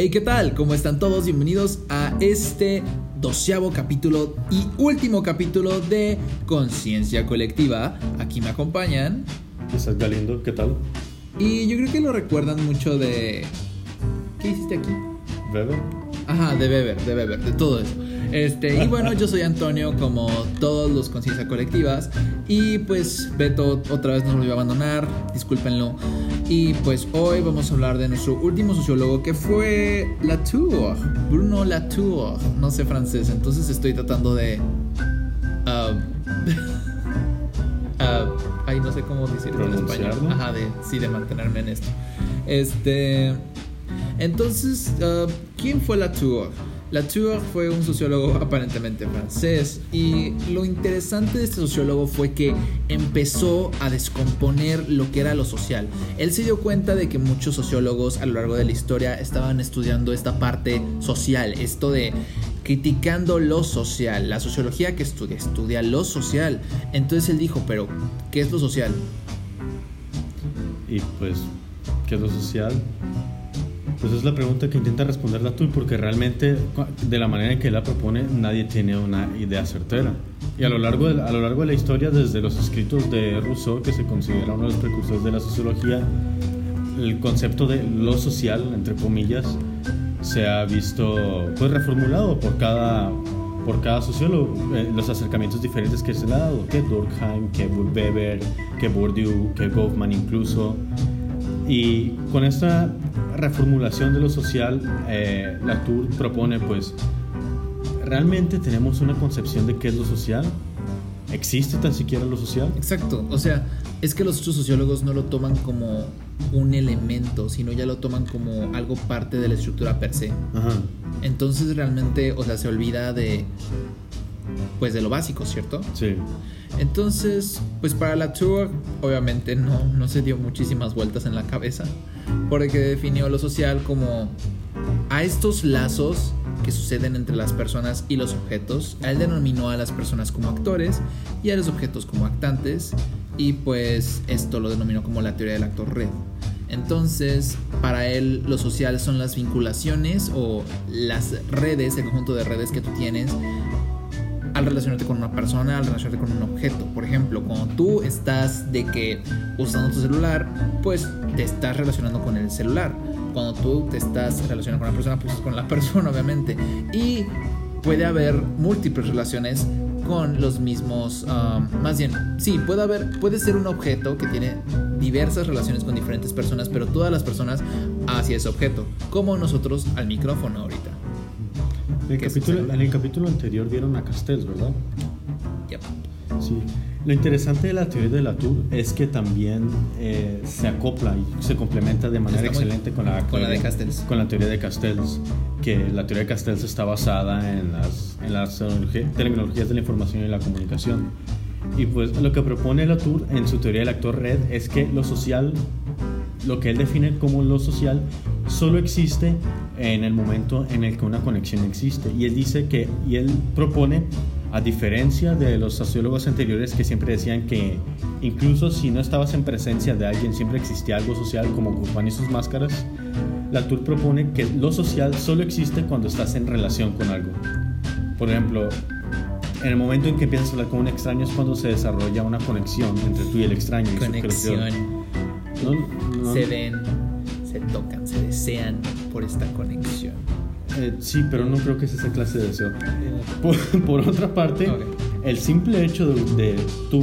Hey, ¿qué tal? ¿Cómo están todos? Bienvenidos a este doceavo capítulo y último capítulo de Conciencia Colectiva. Aquí me acompañan. Estás Galindo, ¿qué tal? Y yo creo que lo recuerdan mucho de... ¿Qué hiciste aquí? Weber. Ajá, de Beber, de Beber, de todo eso. Este, y bueno, yo soy Antonio, como todos los Conciencia Colectivas. Y pues Beto otra vez nos volvió a abandonar, discúlpenlo. Y pues hoy vamos a hablar de nuestro último sociólogo que fue Latour, Bruno Latour. No sé francés, entonces estoy tratando de. Uh, uh, ay, no sé cómo decirlo en español. Ajá, de, sí, de mantenerme en esto. Este. Entonces, uh, ¿quién fue Latour? Latour fue un sociólogo aparentemente francés y lo interesante de este sociólogo fue que empezó a descomponer lo que era lo social. Él se dio cuenta de que muchos sociólogos a lo largo de la historia estaban estudiando esta parte social, esto de criticando lo social, la sociología que estudia, estudia lo social. Entonces él dijo, pero, ¿qué es lo social? Y pues, ¿qué es lo social? Pues es la pregunta que intenta responderla tú, porque realmente de la manera en que la propone nadie tiene una idea certera. Y a lo, largo de, a lo largo de la historia, desde los escritos de Rousseau, que se considera uno de los precursores de la sociología, el concepto de lo social, entre comillas, se ha visto pues reformulado por cada, por cada sociólogo, eh, los acercamientos diferentes que se le ha dado, que Durkheim, que Weber, que Bourdieu, que Goffman incluso. Y con esta reformulación de lo social, eh, Latour propone, pues, ¿realmente tenemos una concepción de qué es lo social? ¿Existe tan siquiera lo social? Exacto, o sea, es que los otros sociólogos no lo toman como un elemento, sino ya lo toman como algo parte de la estructura per se. Ajá. Entonces realmente, o sea, se olvida de, pues, de lo básico, ¿cierto? Sí. Entonces, pues para la tour, obviamente no, no se dio muchísimas vueltas en la cabeza, porque definió lo social como a estos lazos que suceden entre las personas y los objetos. Él denominó a las personas como actores y a los objetos como actantes, y pues esto lo denominó como la teoría del actor red. Entonces, para él lo social son las vinculaciones o las redes, el conjunto de redes que tú tienes al relacionarte con una persona, al relacionarte con un objeto. Por ejemplo, cuando tú estás de que usando tu celular, pues te estás relacionando con el celular. Cuando tú te estás relacionando con una persona, pues con la persona, obviamente. Y puede haber múltiples relaciones con los mismos, um, más bien, sí, puede haber, puede ser un objeto que tiene diversas relaciones con diferentes personas, pero todas las personas hacia ese objeto, como nosotros al micrófono ahorita. En el, capítulo, en el capítulo anterior vieron a Castells, ¿verdad? Yep. Sí. Lo interesante de la teoría de Latour es que también eh, se acopla y se complementa de manera excelente con la, con la de Castells. Con la teoría de Castells, que la teoría de Castells está basada en las, en las tecnologías de la información y la comunicación. Y pues lo que propone Latour en su teoría del actor red es que lo social, lo que él define como lo social, solo existe en el momento en el que una conexión existe. Y él dice que, y él propone, a diferencia de los sociólogos anteriores que siempre decían que incluso si no estabas en presencia de alguien, siempre existía algo social como Guzmán y sus máscaras, Latour propone que lo social solo existe cuando estás en relación con algo. Por ejemplo, en el momento en que empiezas a hablar con un extraño es cuando se desarrolla una conexión entre tú y el extraño. Conexión. Se ven, se tocan, se desean por esta conexión. Eh, sí, pero no creo que sea esa clase de deseo. Por, otra parte, el simple hecho de, tú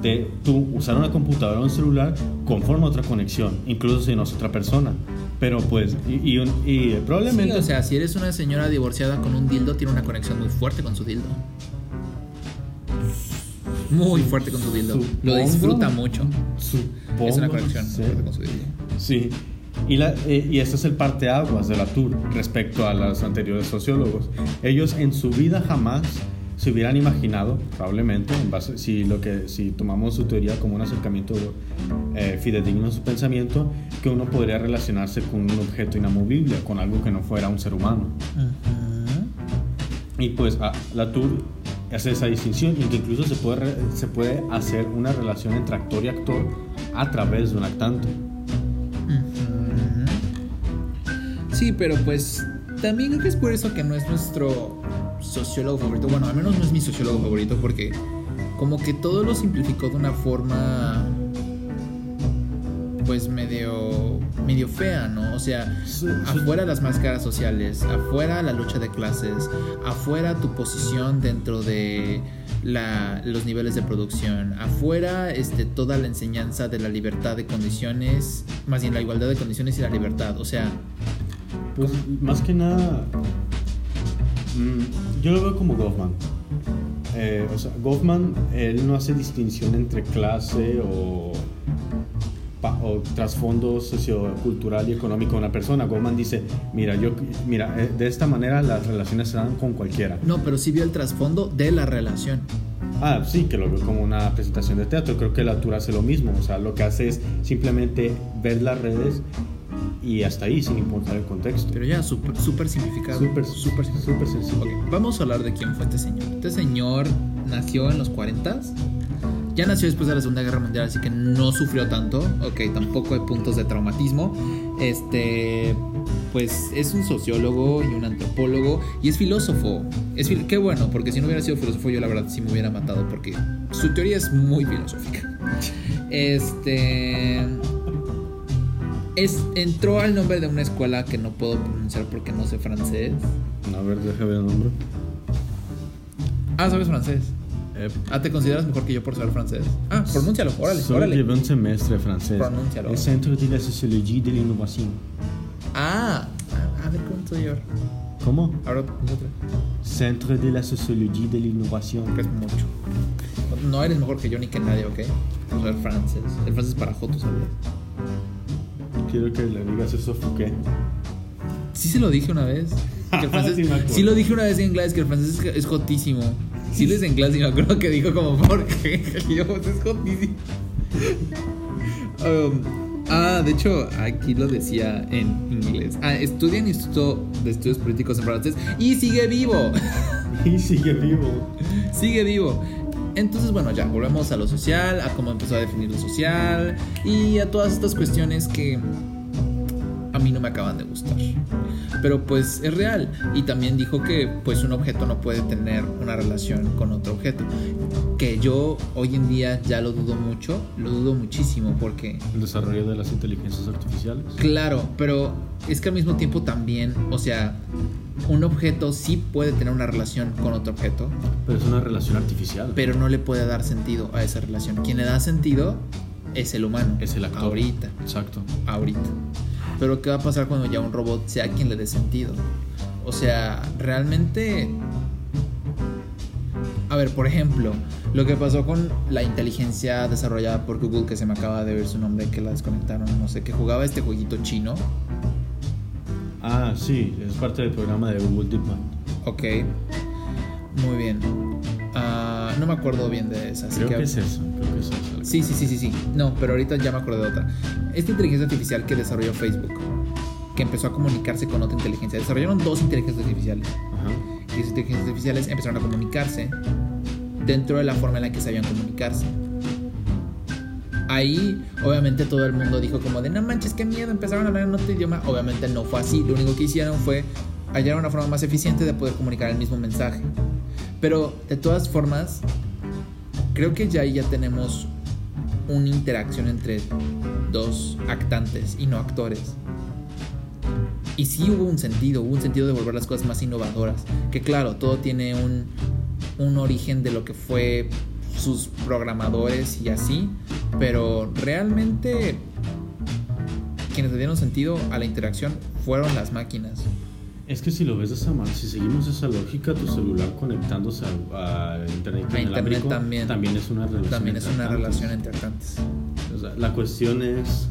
de tú usar una computadora o un celular conforma otra conexión, incluso si no es otra persona. Pero pues, y, y, probablemente... o sea, si eres una señora divorciada con un dildo, tiene una conexión muy fuerte con su dildo. Muy fuerte con su dildo. Lo disfruta mucho. es una conexión fuerte con su dildo. Sí, y, la, eh, y este es el parteaguas de la tour respecto a los anteriores sociólogos. Ellos en su vida jamás se hubieran imaginado, probablemente, en base, si, lo que, si tomamos su teoría como un acercamiento eh, fidedigno a su pensamiento, que uno podría relacionarse con un objeto inamovible, con algo que no fuera un ser humano. Y pues ah, la tour hace esa distinción y que incluso se puede, se puede hacer una relación entre actor y actor a través de un actante. Sí, pero pues también creo que es por eso que no es nuestro sociólogo favorito. Bueno, al menos no es mi sociólogo favorito porque como que todo lo simplificó de una forma pues medio medio fea, ¿no? O sea, Sí, sí. afuera las máscaras sociales, afuera la lucha de clases, afuera tu posición dentro de la- los niveles de producción, afuera este, toda la enseñanza de la libertad de condiciones, más bien la igualdad de condiciones y la libertad, o sea, Pues más que nada, mm, yo lo veo como Goffman. Eh, o sea, Goffman, él no hace distinción entre clase o, o trasfondo sociocultural y económico de una persona. Goffman dice, mira, yo, mira, eh, de esta manera las relaciones se dan con cualquiera. no, pero sí vio el trasfondo de la relación. Ah, sí, que lo veo como una presentación de teatro. Creo que la autor hace lo mismo. O sea, lo que hace es simplemente ver las redes y hasta ahí, sin importar el contexto. Pero ya, súper súper simplificado. Súper, súper súper, sencillo. Ok, vamos a hablar de quién fue este señor. Este señor nació en los 40 Ya nació después de la Segunda Guerra Mundial, así que no sufrió tanto. Ok, tampoco hay puntos de traumatismo. Este, pues es un sociólogo y un antropólogo y es filósofo. Es fil- qué bueno, porque si no hubiera sido filósofo, yo la verdad sí me hubiera matado, porque su teoría es muy filosófica. Este. Es, entró al nombre de una escuela que no puedo pronunciar porque no sé francés. A ver, déjame ver el nombre. Ah, ¿sabes francés? Eh, Ah, ¿te consideras mejor que yo por saber francés? Ah, pronúncialo, órale, Solo órale. llevé un semestre de francés. Pronúncialo. El Centro de la Sociología de la Innovación. Ah, a, a ver cómo estoy yo. ¿Cómo? Ahora vez. Centro de la Sociología de la Innovación. Que es mucho. No eres mejor que yo ni que nadie, ¿ok? Por saber francés. El francés para jotos, ¿sabes? Quiero que le digas eso a Fouquet. Sí se lo dije una vez. Que el francés, Sí sí lo dije una vez en inglés, que el francés es, es jotísimo. Sí lo hice en clase y me acuerdo que dijo como, ¿por qué? Y yo, pues es. Um, ah, de hecho, aquí lo decía en inglés. Ah, estudia en Instituto de Estudios Políticos en francés y sigue vivo. Y sigue vivo. sigue vivo. Entonces, bueno, ya volvemos a lo social, a cómo empezó a definir lo social y a todas estas cuestiones que a mí no me acaban de gustar. Pero pues es real. Y también dijo que pues un objeto no puede tener una relación con otro objeto. Que yo hoy en día ya lo dudo mucho, lo dudo muchísimo porque El desarrollo de las inteligencias artificiales. Claro, pero es que al mismo tiempo también, o sea, un objeto sí puede tener una relación con otro objeto, Pero es una relación artificial. pero no le puede dar sentido a esa relación. Quien le da sentido es el humano. Es el actor. Ahorita, Exacto. ahorita. Pero ¿qué va a pasar cuando ya un robot sea quien le dé sentido? O sea, realmente... A ver, por ejemplo, lo que pasó con la inteligencia desarrollada por Google, que se me acaba de ver su nombre, que la desconectaron, no sé, que jugaba este jueguito chino. Ah, sí, es parte del programa de Google DeepMind. Ok, muy bien. No me acuerdo bien de esa. Creo que- que es eso. Creo que es eso. Sí, sí, sí, sí, sí. No, pero ahorita ya me acordé de otra. Esta inteligencia artificial que desarrolló Facebook, que empezó a comunicarse con otra inteligencia. Desarrollaron dos inteligencias artificiales. Ajá. Y esas inteligencias artificiales empezaron a comunicarse dentro de la forma en la que sabían comunicarse. Ahí, obviamente, todo el mundo dijo como de, no manches, qué miedo, empezaron a hablar en otro idioma. Obviamente no fue así. Lo único que hicieron fue hallar una forma más eficiente de poder comunicar el mismo mensaje. Pero, de todas formas, creo que ya ahí ya tenemos una interacción entre dos actantes y no actores. Y sí hubo un sentido, hubo un sentido de volver las cosas más innovadoras. Que claro, todo tiene un, un origen de lo que fue sus programadores y así. Pero realmente quienes le dieron sentido a la interacción fueron las máquinas. Es que si lo ves de esa manera, si seguimos esa lógica, tu celular conectándose a, a internet, A internet inalámbrico también. es una relación. También es entre una relación entre actantes. O sea, la cuestión es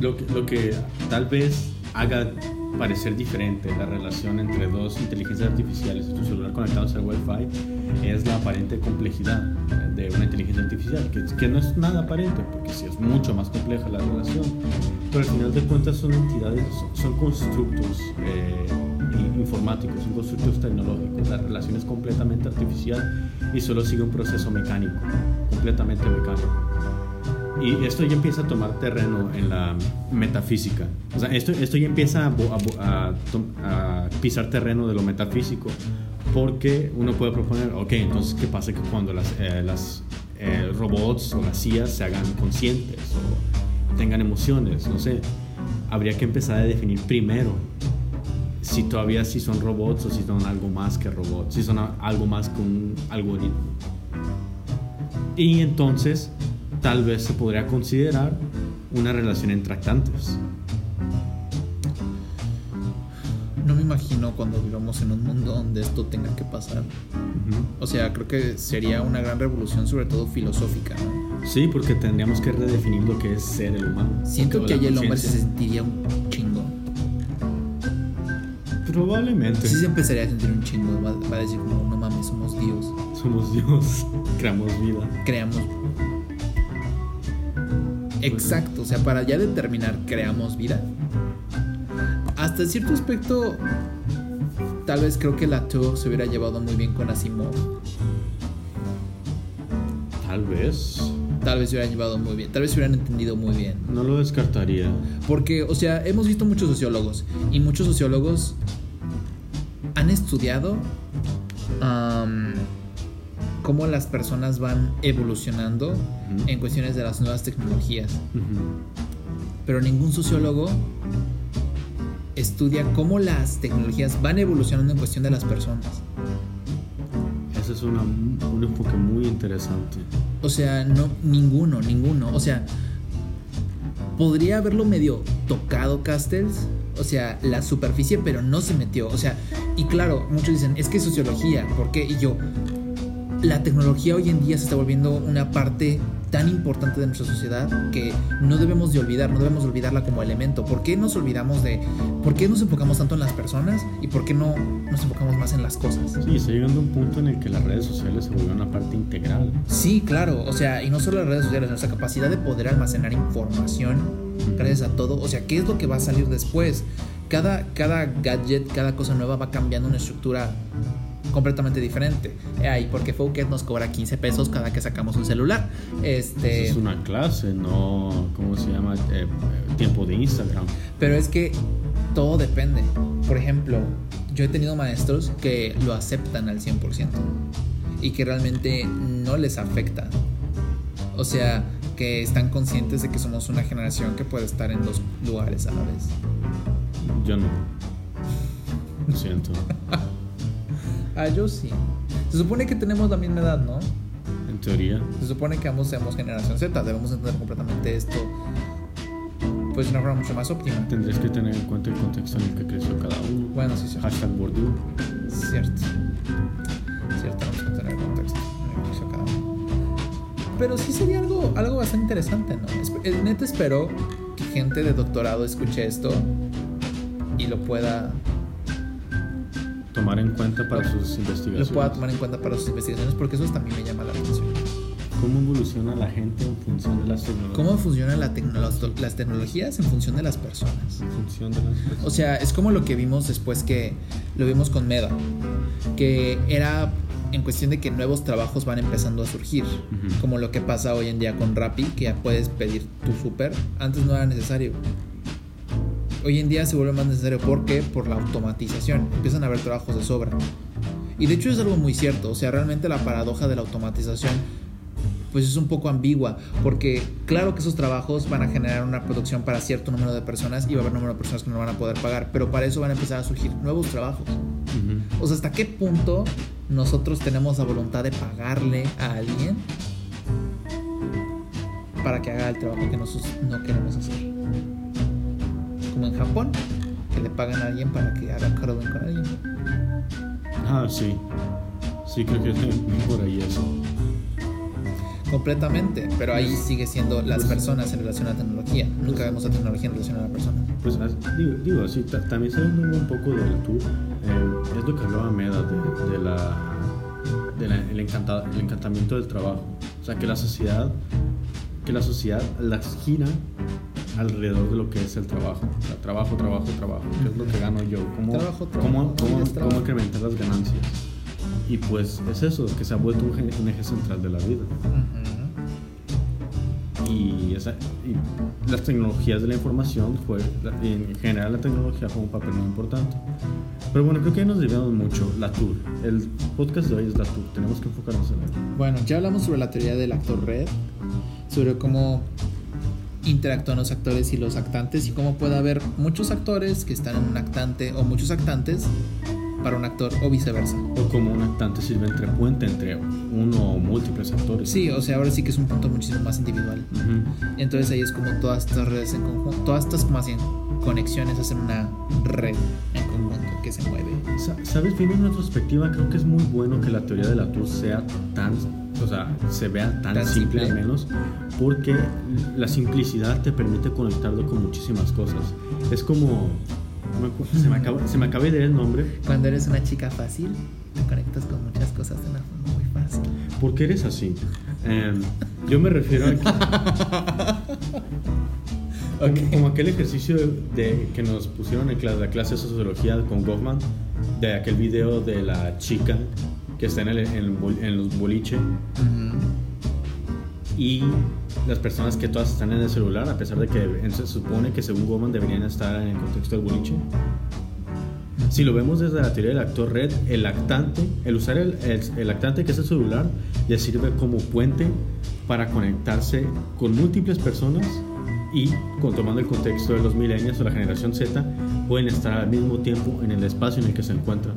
lo que, lo que tal vez haga parecer diferente la relación entre dos inteligencias artificiales tu celular conectados al Wi-Fi es la aparente complejidad de una inteligencia artificial, que, que no es nada aparente, porque sí es mucho más compleja la relación, pero al final de cuentas son entidades, son, son constructos eh, informáticos, son constructos tecnológicos, la relación es completamente artificial y solo sigue un proceso mecánico, completamente mecánico. Y esto ya empieza a tomar terreno en la metafísica. O sea, esto, esto ya empieza a, a- a a pisar terreno de lo metafísico. Porque uno puede proponer, ok, entonces, ¿qué pasa que cuando las, eh, eh, robots o las IAs se hagan conscientes o tengan emociones? No sé. Habría que empezar a definir primero si todavía si son robots o si son algo más que robots, si son algo más que un algoritmo. Y entonces tal vez se podría considerar una relación entre actantes. Imagino cuando vivamos en un mundo donde esto tenga que pasar. O sea, creo que sería una gran revolución, sobre todo filosófica. ¿no? Sí, porque tendríamos que redefinir lo que es ser el humano. Siento que ahí el hombre se sentiría un chingo. Probablemente. Sí se empezaría a sentir un chingo. Va, va a decir como, no mames, somos Dios. Somos Dios, creamos vida. Creamos... Exacto, o sea, para ya determinar, creamos vida. Hasta cierto aspecto, tal vez creo que la Tour se hubiera llevado muy bien con Asimov. Tal vez. Tal vez se hubieran llevado muy bien, tal vez se hubieran entendido muy bien. No lo descartaría. Porque, o sea, hemos visto muchos sociólogos y muchos sociólogos han estudiado cómo las personas van evolucionando en cuestiones de las nuevas tecnologías. Pero ningún sociólogo estudia cómo las tecnologías van evolucionando en cuestión de las personas. Ese es una- un enfoque muy interesante. O sea, no, ninguno, ninguno. O sea, podría haberlo medio tocado Castells. O sea, la superficie, pero no se metió. O sea, y claro, muchos dicen, es que es sociología. ¿Por qué? Y yo, la tecnología hoy en día se está volviendo una parte tan importante de nuestra sociedad que no debemos de olvidar, no debemos de olvidarla como elemento. ¿Por qué nos olvidamos de, por qué nos enfocamos tanto en las personas y por qué no nos enfocamos más en las cosas? Sí, está llegando un punto en el que las redes sociales se vuelven una parte integral. Sí, claro, o sea, y no solo las redes sociales, nuestra capacidad de poder almacenar información gracias a todo, o sea, ¿qué es lo que va a salir después? Cada, cada gadget, cada cosa nueva va cambiando una estructura completamente diferente. Eh, Ahí, porque Fouquet nos cobra 15 pesos cada que sacamos un celular. Este, Es una clase, no, ¿cómo se llama? Eh, eh, tiempo de Instagram. Pero es que todo depende. Por ejemplo, yo he tenido maestros que lo aceptan al 100% y que realmente no les afecta. O sea, que están conscientes de que somos una generación que puede estar en dos lugares a la vez. Yo no. Lo siento. Ah, yo sí. Se supone que tenemos la misma edad, ¿no? En teoría. Se supone que ambos somos generación Z. Debemos entender completamente esto pues de una forma mucho más óptima. Tendrías que tener en cuenta el contexto en el que creció cada uno. Bueno, sí, cierto. Hashtag Bourdieu. Cierto. Cierto, tenemos que tener contexto en el que creció cada uno. Pero sí sería algo, algo bastante interesante, ¿no? Eh, Neta espero que gente de doctorado escuche esto y lo pueda, Tomar en cuenta para sus lo investigaciones. pueda tomar en cuenta para sus investigaciones porque eso también me llama la atención. ¿Cómo evoluciona la gente en función de las tecnologías? ¿Cómo funcionan la tecno- las, tecnologías en función de las personas? En función de las personas. O sea, es como lo que vimos después que lo vimos con Meda, que era en cuestión de que nuevos trabajos van empezando a surgir, Ujú. como lo que pasa hoy en día con Rappi, que ya puedes pedir tu súper, antes no era necesario. Hoy en día se vuelve más necesario, ¿por qué? Por la automatización, empiezan a haber trabajos de sobra. Y de hecho es algo muy cierto, o sea, realmente la paradoja de la automatización pues es un poco ambigua, porque claro que esos trabajos van a generar una producción para cierto número de personas y va a haber número de personas que no van a poder pagar, pero para eso van a empezar a surgir nuevos trabajos. O sea, ¿hasta qué punto nosotros tenemos la voluntad de pagarle a alguien para que haga el trabajo que nosotros no queremos hacer? Como en Japón, que le pagan a alguien para que haga cuddling con alguien. Ah, sí. Sí, creo que es por ahí eso. Completamente, pero ahí sigue siendo las personas en relación a la tecnología. Nunca vemos la tecnología en relación a la persona. Pues digo, digo ta- también saliendo un poco del tour, eh, es lo que hablaba Meda de, de la, de la- el, encanta- el encantamiento del trabajo. O sea, que la sociedad, que la sociedad las gira alrededor de lo que es el trabajo. O sea, trabajo, trabajo, trabajo. ¿Qué es lo que gano yo? ¿Cómo, Trabajo, trabajo, cómo, cómo- cómo incrementar las ganancias? Y pues es eso, que se ha vuelto un, eje central de la vida. y, esa- y las tecnologías de la información fue en general la tecnología fue un papel muy importante pero bueno creo que nos desviamos mucho la tour el podcast de hoy es la tour tenemos que enfocarnos en él Bueno, ya hablamos sobre la teoría del actor red, sobre cómo interactúan los actores y los actantes y cómo puede haber muchos actores que están en un actante o muchos actantes para un actor o viceversa. o como un actante sirve entre puente entre uno o múltiples actores Sí, o sea, ahora sí que es un punto muchísimo más individual. Entonces ahí es como todas estas redes en conjunto, todas estas como así conexiones hacen una red en conjunto que se mueve. Sa- Sabes, viendo en retrospectiva, creo que es muy bueno que la teoría de la tour sea tan, o sea, se vea tan, Tan simple, simple. al menos, porque la simplicidad te permite conectarlo con muchísimas cosas. Es como, se me acaba, se me acaba de ir el nombre, Cuando eres una chica fácil, te conectas con muchas cosas de una forma muy fácil. ¿por qué eres así? Em, yo me refiero a que, como, como aquel ejercicio de, que nos pusieron en clase, la clase de sociología con Goffman, de aquel video de la chica que está en, el, en, el bol- en los boliche. Y las personas que todas están en el celular, a pesar de que se supone que según Goman deberían estar en el contexto del boliche. Si lo vemos desde la teoría del actor red, el actante, el usar el, el, el actante que es el celular, ya sirve como puente para conectarse con múltiples personas y, con, tomando el contexto de los millennials o la generación Z, pueden estar al mismo tiempo en el espacio en el que se encuentran.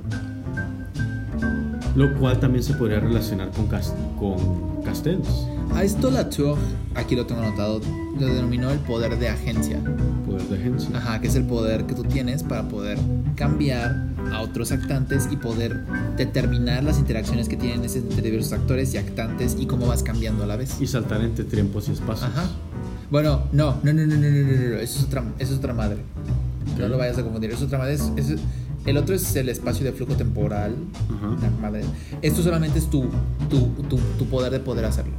Lo cual también se podría relacionar con, cas- con Castells. A esto la Tour, aquí lo tengo anotado, lo denominó el poder de agencia. Poder de agencia. Ajá, que es el poder que tú tienes para poder cambiar a otros actantes y poder determinar las interacciones que tienen entre diversos actores y actantes y cómo vas cambiando a la vez. Y saltar entre tiempos y espacios. Ajá. Bueno, no, no, no, no, no, no, no, no, eso es otra, eso es otra madre. No Ok. lo vayas a confundir, es otra madre. es- es- el otro es el espacio de flujo temporal. Ajá. La madre. Esto solamente es tu, tu, tu, tu poder de poder hacerlo.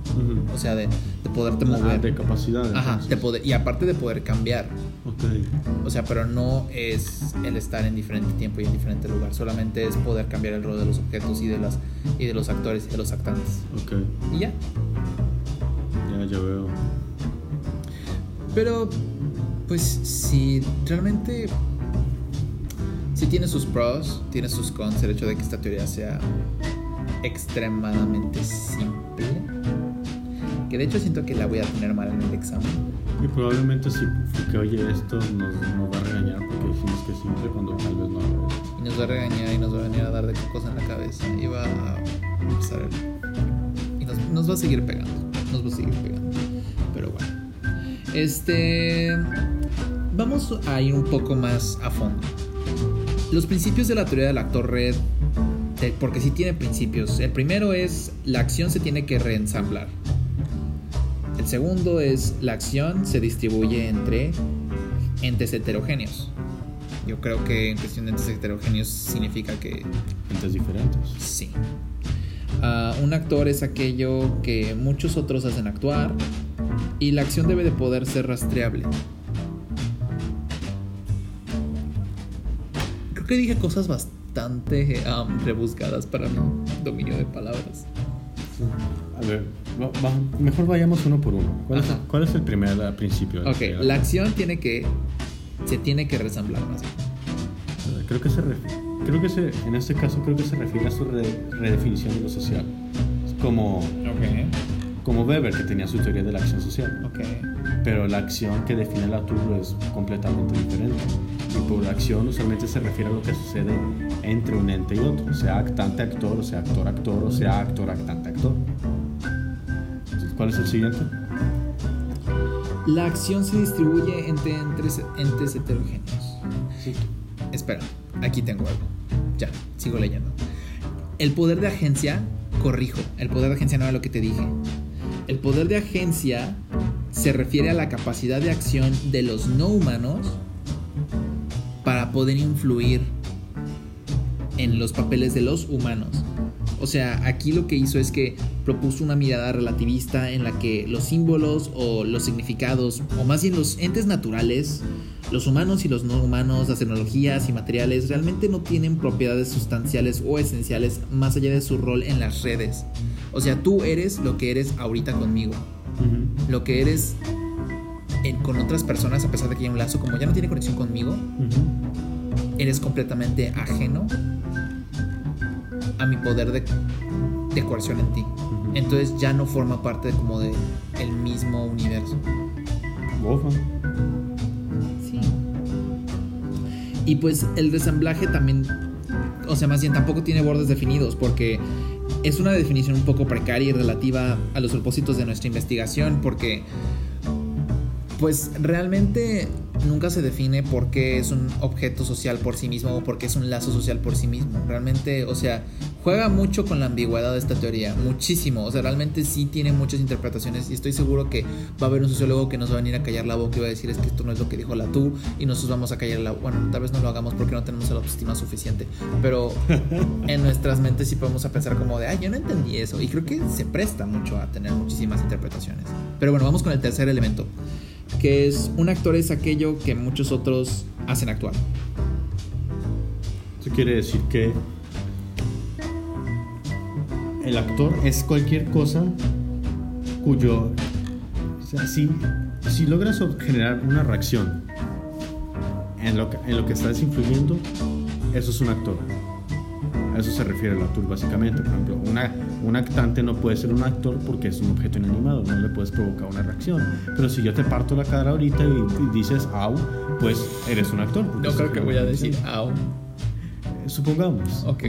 O sea, de, de poderte Ah, mover. de capacidad. Ajá, de poder, y aparte de poder cambiar. Ok. O sea, pero no es el estar en diferente tiempo y en diferente lugar. Solamente es poder cambiar el rol de los objetos y de las y de los actores y de los actantes. Ok. Y ya. Ya, ya veo. Pero, pues, si realmente. Si tiene sus pros, tiene sus cons, el hecho de que esta teoría sea extremadamente simple. Que de hecho siento que la voy a tener mal en el examen. Y probablemente si que oye esto nos, nos va a regañar porque dijimos que es simple cuando tal vez no lo es. Y nos va a regañar y nos va a venir a dar de cocos en la cabeza. Y va a empezar el- Y nos, nos va a seguir pegando. Nos va a seguir pegando. Pero bueno. Este. Vamos a ir un poco más a fondo. Los principios de la teoría del actor red. Porque sí tiene principios. El primero es la acción se tiene que reensamblar. El segundo es la acción se distribuye entre entes heterogéneos. Yo creo que en cuestión de entes heterogéneos significa que Entes diferentes. sí. Ah, un actor es aquello que muchos otros hacen actuar y la acción debe de poder ser rastreable. Que dije cosas bastante um, rebuscadas para mi dominio de palabras. A ver, va- va- mejor vayamos uno por uno. ¿Cuál, es, cuál es el primer eh, principio? Ok, Eh, la acción tiene que se tiene que resamblar más. Creo que se creo que se, en este caso creo que se refiere a su re- redefinición de lo social. Es como, Ok, como Weber que tenía su teoría de la acción social. ok. pero la acción que define la turbo es completamente diferente. Y por acción usualmente se refiere a lo que sucede entre un ente y otro, sea actante actor, o sea actor actor, o sea actor actante actor. Entonces, ¿Cuál es el siguiente? La acción se distribuye entre entes, entes heterogéneos. Sí. Espera, aquí tengo algo. Ya, sigo leyendo. El poder de agencia, corrijo, el poder de agencia no era lo que te dije. El poder de agencia se refiere a la capacidad de acción de los no humanos para poder influir en los papeles de los humanos. O sea, aquí lo que hizo es que propuso una mirada relativista en la que los símbolos o los significados, o más bien los entes naturales, los humanos y los no humanos, las tecnologías y materiales, realmente no tienen propiedades sustanciales o esenciales más allá de su rol en las redes. O sea, tú eres lo que eres ahorita conmigo. Lo que eres en- con otras personas, a pesar de que hay un lazo, como ya no tiene conexión conmigo, eres completamente ajeno a mi poder de, de coerción en ti. Entonces ya no forma parte de como de el mismo universo. Bofa. Sí. Y pues el desamblaje también, o sea, más bien tampoco tiene bordes definidos porque es una definición un poco precaria y relativa a los propósitos de nuestra investigación porque pues realmente nunca se define por qué es un objeto social por sí mismo o por qué es un lazo social por sí mismo. Realmente, o sea, juega mucho con la ambigüedad de esta teoría, muchísimo. O sea, realmente sí tiene muchas interpretaciones y estoy seguro que va a haber un sociólogo que nos va a venir a callar la boca y va a decir es que esto no es lo que dijo la tú y nosotros vamos a callar la Bueno, tal vez no lo hagamos porque no tenemos la autoestima suficiente, pero en nuestras mentes sí podemos a pensar como de, ay, yo no entendí eso. Y creo que se presta mucho a tener muchísimas interpretaciones. Pero bueno, vamos con el tercer elemento, que es un actor es aquello que muchos otros hacen actuar. Eso quiere decir que el actor es cualquier cosa cuyo... O sea, si, si logras generar una reacción en lo, que, en lo que estás influyendo, eso es un actor. A eso se refiere el actor básicamente. Por ejemplo, una, un actante no puede ser un actor porque es un objeto inanimado, no le puedes provocar una reacción. Pero si yo te parto la cara ahorita y, y dices au, pues eres un actor. No creo que voy a decir, au. Supongamos. Ok.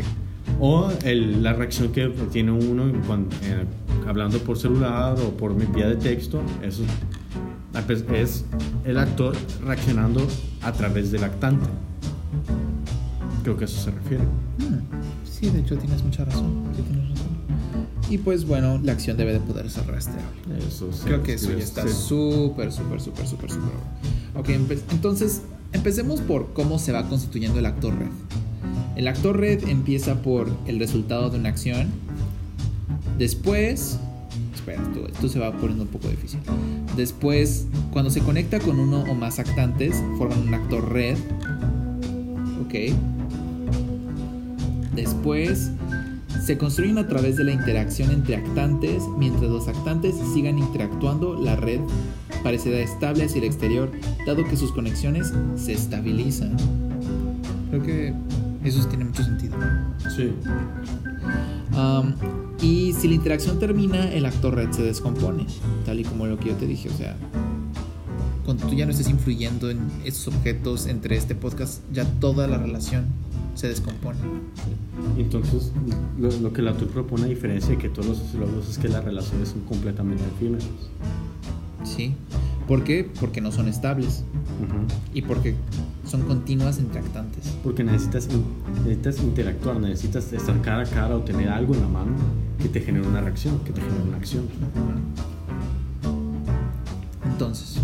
O el- la reacción que tiene uno cuando, eh, hablando por celular o por vía de texto, eso es el actor reaccionando a través del actante. Creo que a eso se refiere. Hmm, Sí, de hecho tienes mucha razón. Sí, tienes razón. Y pues bueno, la acción debe de poder ser rastreable. Eso sí, Creo que eso ya sí, está sí. súper, súper, súper, súper, súper. bueno. Ok, empe- entonces empecemos por cómo se va constituyendo el actor red. El actor red empieza por el resultado de una acción. Después, espera, esto, esto se va poniendo un poco difícil. Después, cuando se conecta con uno o más actantes, forman un actor red. Ok. Después, se construyen a través de la interacción entre actantes. Mientras los actantes sigan interactuando, la red parecerá estable hacia el exterior, dado que sus conexiones se estabilizan. Creo que eso tiene mucho sentido. Sí. Um, y si la interacción termina, el actor red se descompone, tal y como lo que yo te dije. O sea, cuando tú ya no estés influyendo en esos objetos entre este podcast, ya toda la relación se descompone. Entonces, lo, lo que la TUR propone, a diferencia de que todos los sociólogos, es que las relaciones son completamente efímeras. ¿Sí? ¿Por qué? Porque no son estables Ujú. y porque son continuas entre actantes. Porque necesitas, necesitas interactuar, necesitas estar cara a cara o tener algo en la mano que te genere una reacción, que te genere una acción. Entonces,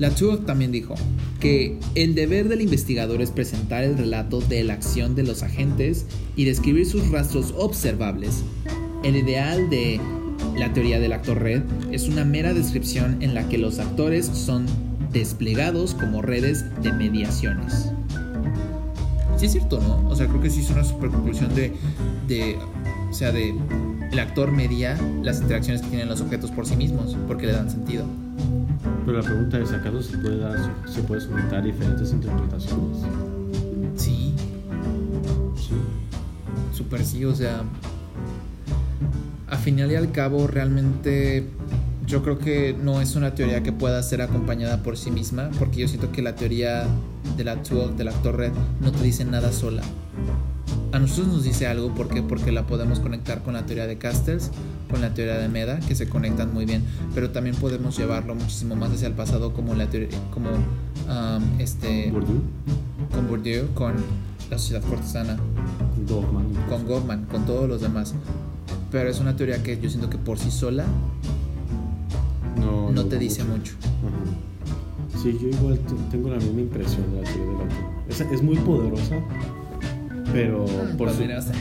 Latour también dijo que el deber del investigador es presentar el relato de la acción de los agentes y describir sus rastros observables. El ideal de la teoría del actor red es una mera descripción en la que los actores son desplegados como redes de mediaciones. Sí es cierto, ¿no? O sea, creo que sí es una super conclusión de, de o sea, de el actor media las interacciones que tienen los objetos por sí mismos, porque le dan sentido. Pero la pregunta es, ¿acaso se puede, dar, se puede sujetar a diferentes interpretaciones? Sí, Sí. super sí, o sea, a final y al cabo realmente yo creo que no es una teoría que pueda ser acompañada por sí misma, porque yo siento que la teoría de la tool, del actor red, no te dice nada sola. A nosotros nos dice algo, ¿por qué? Porque la podemos conectar con la teoría de Castells, con la teoría de Meda, que se conectan muy bien, pero también podemos llevarlo muchísimo más hacia el pasado como la teoría, como um, este, Bourdieu, con Bourdieu, con la sociedad cortesana, Goffman. con Goffman, con todos los demás. Pero es una teoría que yo siento que por sí sola no, te dice mucho. Ajá. Sí, yo igual te- tengo la misma impresión de la teoría del autor. Es, es muy poderosa, pero por su, Poderosa.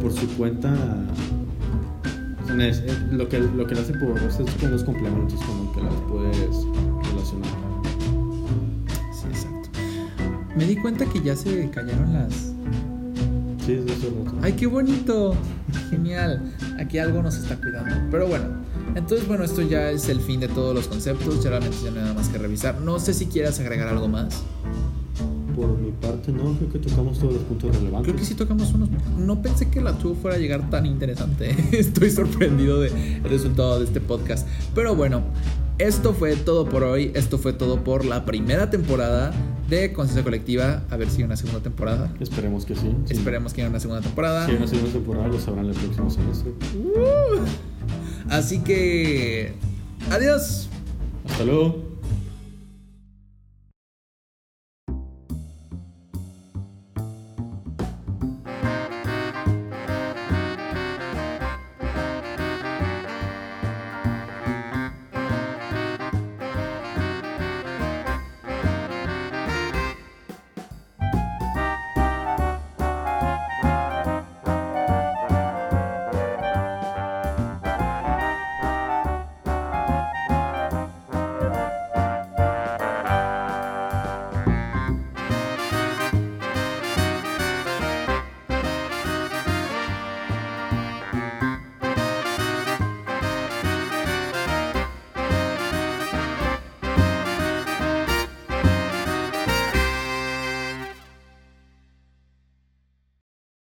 por su cuenta. Es- lo, que, lo que la hace poderosa es con los complementos con los que las puedes relacionar. Sí, exacto. Me di cuenta que ya se cayeron las. Sí, es de eso rato. ¡Ay, qué bonito! Genial. Aquí algo nos está cuidando. Pero bueno, entonces bueno, esto ya es el fin de todos los conceptos. Ya no hay nada más que revisar. No sé si quieras agregar algo más. Por mi parte, no, creo que tocamos todos los puntos relevantes. Creo que sí tocamos unos. No pensé que la tour fuera a llegar tan interesante. Estoy sorprendido del resultado de este podcast. Pero bueno, esto fue todo por hoy. Esto fue todo por la primera temporada de Conciencia Colectiva. A ver si hay una segunda temporada. Esperemos que sí. sí. Esperemos que haya una segunda temporada. Si hay una segunda temporada, lo sabrán el próximo semestre. Uh. Así que. Adiós. Hasta luego.